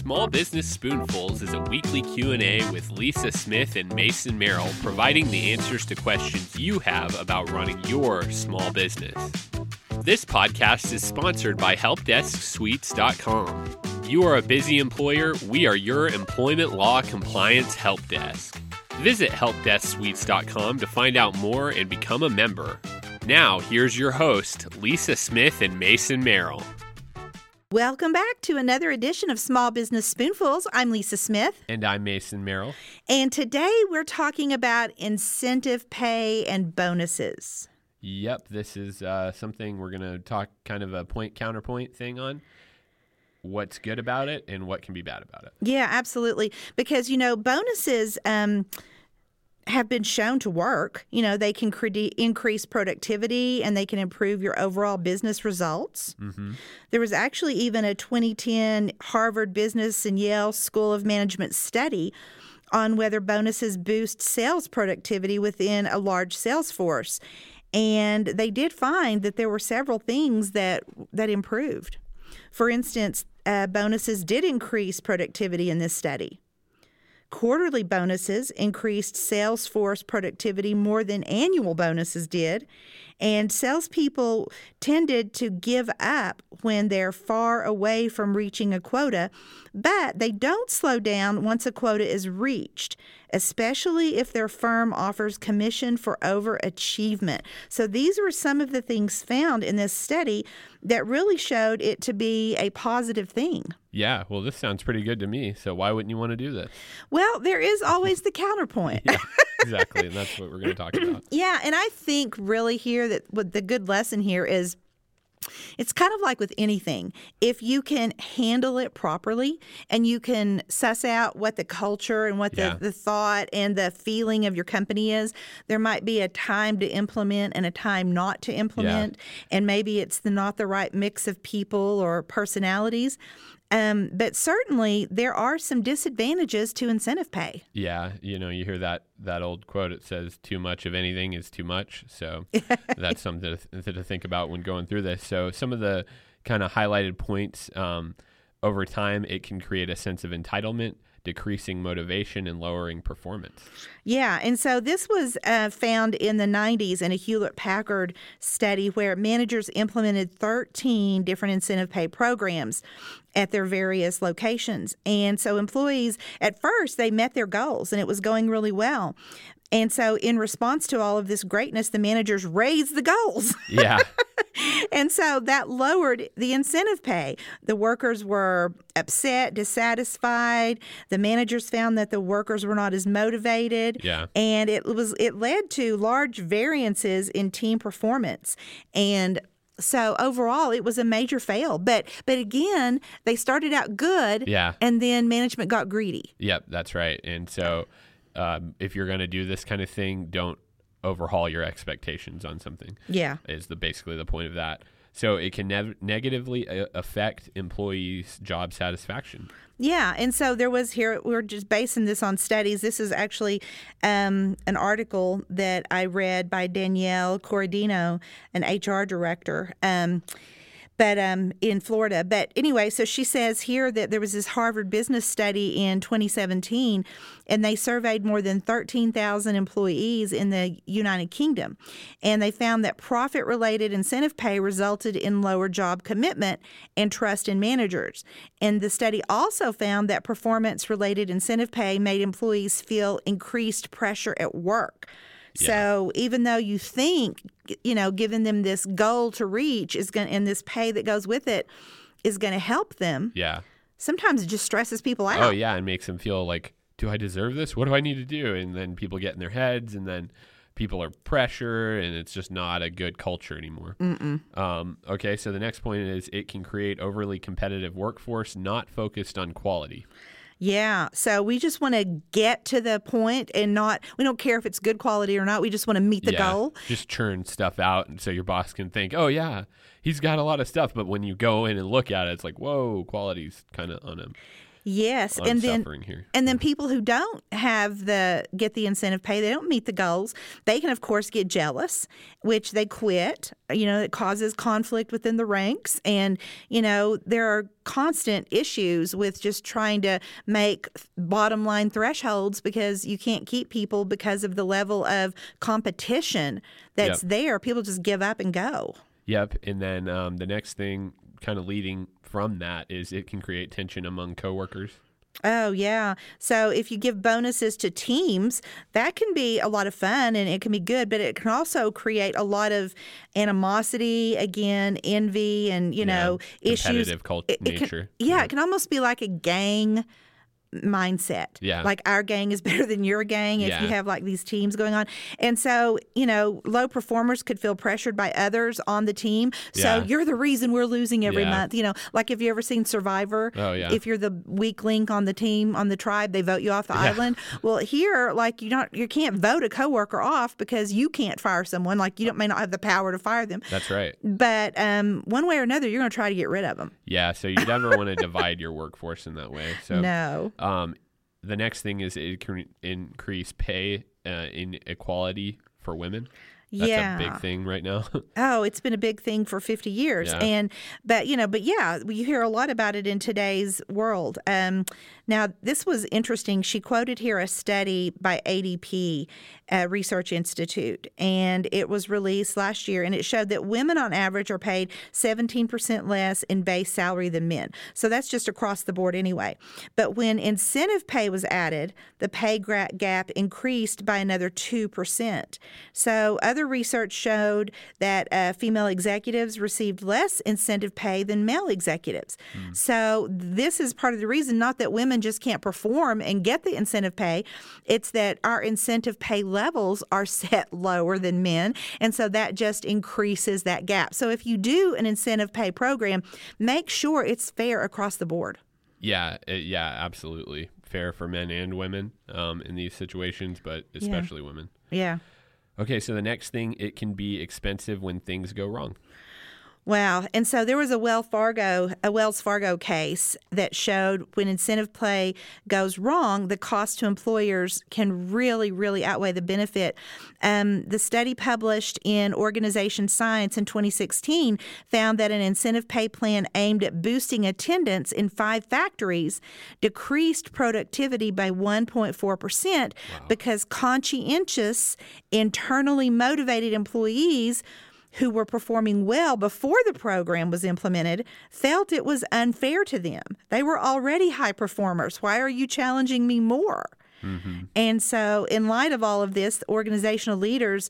Small Business Spoonfuls is a weekly Q&A with Lisa Smith and Mason Merrill, providing the answers to questions you have about running your small business. This podcast is sponsored by helpdesksuites.com. You are a busy employer, we are your employment law compliance help desk. Visit helpdesksuites.com to find out more and become a member. Now, here's your host, Lisa Smith and Mason Merrill. Welcome back to another edition of Small Business Spoonfuls. I'm Lisa Smith. And I'm Mason Merrill. And today we're talking about incentive pay and bonuses. Yep, this is uh, something we're going to talk kind of a point counterpoint thing on. What's good about it and what can be bad about it. Yeah, absolutely. Because, you know, bonuses. Um, have been shown to work. You know, they can cre- increase productivity and they can improve your overall business results. Mm-hmm. There was actually even a 2010 Harvard Business and Yale School of Management study on whether bonuses boost sales productivity within a large sales force. And they did find that there were several things that that improved. For instance, uh, bonuses did increase productivity in this study. Quarterly bonuses increased sales force productivity more than annual bonuses did. And salespeople tended to give up when they're far away from reaching a quota, but they don't slow down once a quota is reached especially if their firm offers commission for overachievement. So these were some of the things found in this study that really showed it to be a positive thing. Yeah, well, this sounds pretty good to me. So why wouldn't you want to do this? Well, there is always the counterpoint. yeah, exactly, and that's what we're going to talk about. yeah, and I think really here that what the good lesson here is it's kind of like with anything. If you can handle it properly and you can suss out what the culture and what the, yeah. the thought and the feeling of your company is, there might be a time to implement and a time not to implement. Yeah. And maybe it's the, not the right mix of people or personalities. Um, but certainly there are some disadvantages to incentive pay. Yeah, you know, you hear that that old quote. It says, "Too much of anything is too much." So that's something to, th- to, think about when going through this. So some of the kind of highlighted points um, over time, it can create a sense of entitlement decreasing motivation and lowering performance. Yeah, and so this was uh, found in the 90s in a Hewlett Packard study where managers implemented 13 different incentive pay programs at their various locations. And so employees, at first, they met their goals and it was going really well. And so, in response to all of this greatness, the managers raised the goals. Yeah. and so that lowered the incentive pay. The workers were upset, dissatisfied. The managers found that the workers were not as motivated. Yeah. And it was it led to large variances in team performance. And so overall it was a major fail but but again they started out good yeah and then management got greedy yep that's right and so um, if you're going to do this kind of thing, don't overhaul your expectations on something. Yeah, is the basically the point of that. So it can ne- negatively uh, affect employees' job satisfaction. Yeah, and so there was here. We're just basing this on studies. This is actually um, an article that I read by Danielle Corradino, an HR director. Um, but um, in Florida. But anyway, so she says here that there was this Harvard Business study in 2017, and they surveyed more than 13,000 employees in the United Kingdom, and they found that profit-related incentive pay resulted in lower job commitment and trust in managers. And the study also found that performance-related incentive pay made employees feel increased pressure at work. Yeah. So even though you think, you know, giving them this goal to reach is going and this pay that goes with it is going to help them. Yeah. Sometimes it just stresses people out. Oh yeah, and makes them feel like, do I deserve this? What do I need to do? And then people get in their heads, and then people are pressure, and it's just not a good culture anymore. Um, okay, so the next point is it can create overly competitive workforce not focused on quality. Yeah. So we just want to get to the point and not, we don't care if it's good quality or not. We just want to meet the yeah, goal. Just churn stuff out. And so your boss can think, oh, yeah, he's got a lot of stuff. But when you go in and look at it, it's like, whoa, quality's kind of on him. Yes, I'm and then here. and then people who don't have the get the incentive pay, they don't meet the goals. They can of course get jealous, which they quit. You know, it causes conflict within the ranks, and you know there are constant issues with just trying to make bottom line thresholds because you can't keep people because of the level of competition that's Yep. there. People just give up and go. Yep. And then um, the next thing, kind of leading from that, is it can create tension among coworkers. Oh, yeah. So if you give bonuses to teams, that can be a lot of fun and it can be good, but it can also create a lot of animosity, again, envy, and, you know, issues. competitive cult- It- it can- yeah, Yeah. it can almost be like a gang mindset. Yeah. Like our gang is better than your gang if you have like these teams going on. And so, you know, low performers could feel pressured by others on the team. So Yeah. you're the reason we're losing every Yeah. month. You know, like have you ever seen Survivor? Oh, yeah. If you're the weak link on the team, on the tribe, they vote you off the island. Well, here, like you don't you can't vote a coworker off because you can't fire someone. Like you don't may not have the power to fire them. That's right. But um, one way or another, you're going to try to get rid of them. Yeah. So you never want to divide your workforce in that way. So no. Um, the next thing is it can increase pay uh, inequality for women. That's yeah. a big thing right now. Oh, it's been a big thing for 50 years. Yeah. And, but, you know, but yeah, you hear a lot about it in today's world. Um, now, this was interesting. She quoted here a study by ADP uh, Research Institute, and it was released last year, and it showed that women on average are paid 17% less in base salary than men. So that's just across the board anyway. But when incentive pay was added, the pay gap increased by another 2%. So other research showed that uh, female executives received less incentive pay than male executives. So this is part of the reason, not that women just can't perform and get the incentive pay, it's that our incentive pay levels are set lower than men. And so that just increases that gap. So if you do an incentive pay program, make sure it's fair across the board. yeah. It, yeah. Absolutely fair for men and women um, in these situations, but especially women. Yeah. Okay. So the next thing, it can be expensive when things go wrong. Wow. And so there was a Wells Fargo a Wells Fargo case that showed when incentive play goes wrong, the cost to employers can really, really outweigh the benefit. Um, the study published in Organization Science in 2016 found that an incentive pay plan aimed at boosting attendance in five factories decreased productivity by 1.4% because conscientious, internally motivated employees who were performing well before the program was implemented felt it was unfair to them. They were already high performers. Why are you challenging me more? Mm-hmm. And so, in light of all of this, organizational leaders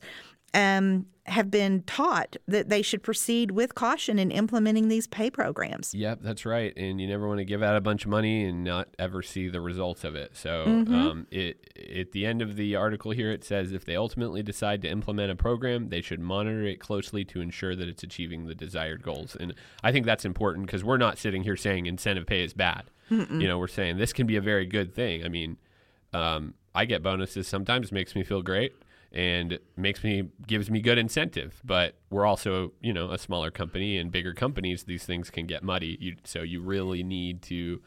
um, have been taught that they should proceed with caution in implementing these pay programs. Yep, that's right. And you never want to give out a bunch of money and not ever see the results of it. So, Mm-hmm. um, it at the end of the article here, it says if they ultimately decide to implement a program, they should monitor it closely to ensure that it's achieving the desired goals. And I think that's important because we're not sitting here saying incentive pay is bad. You know, we're saying this can be a very good thing. I mean, um, I get bonuses sometimes, makes me feel great and makes me gives me good incentive. But we're also, you know, a smaller company and bigger companies. These things can get muddy. You, so you really need to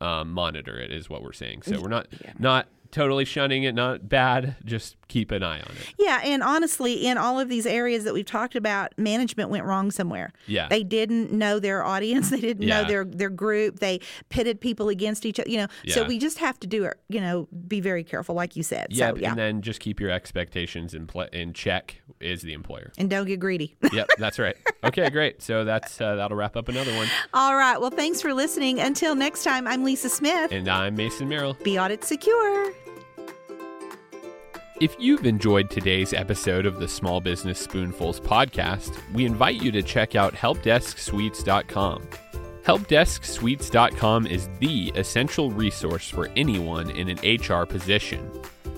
um, monitor it, is what we're saying. So we're not not totally shunning it, not bad. Just keep an eye on it. Yeah, and honestly, in all of these areas that we've talked about, management went wrong somewhere. Yeah. They didn't know their audience, they didn't know their their group, they pitted people against each other, you know. So we just have to do it, you know, be very careful like you said. Yep, so yeah. and then just keep your expectations in pl- in check. Is the employer? and don't get greedy. yep, that's right. Okay, great. So that's uh, that'll wrap up another one. all right. Well, thanks for listening. Until next time, I'm Lisa Smith. And I'm Mason Merrill. Be audit secure. If you've enjoyed today's episode of the Small Business Spoonfuls podcast, we invite you to check out helpdesksuites.com. Helpdesksuites.com is the essential resource for anyone in an HR position.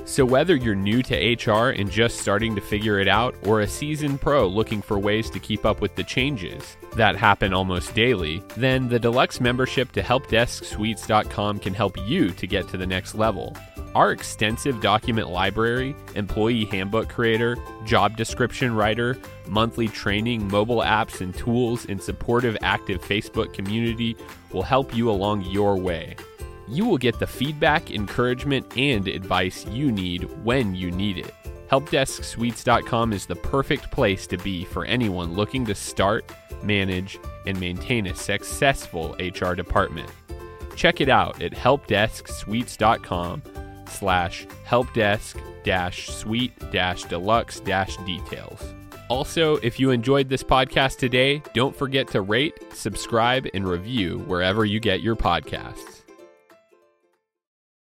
So, whether you're new to HR and just starting to figure it out, or a seasoned pro looking for ways to keep up with the changes that happen almost daily, then the deluxe membership to helpdesksuites.com can help you to get to the next level. Our extensive document library, employee handbook creator, job description writer, monthly training, mobile apps and tools, and supportive active Facebook community will help you along your way. You will get the feedback, encouragement, and advice you need when you need it. HelpDeskSuites.com is the perfect place to be for anyone looking to start, manage, and maintain a successful HR department. Check it out at helpdesksuites.com slash helpdesk dash suite dash deluxe dash details. Also, if you enjoyed this podcast today, don't forget to rate, subscribe, and review wherever you get your podcasts.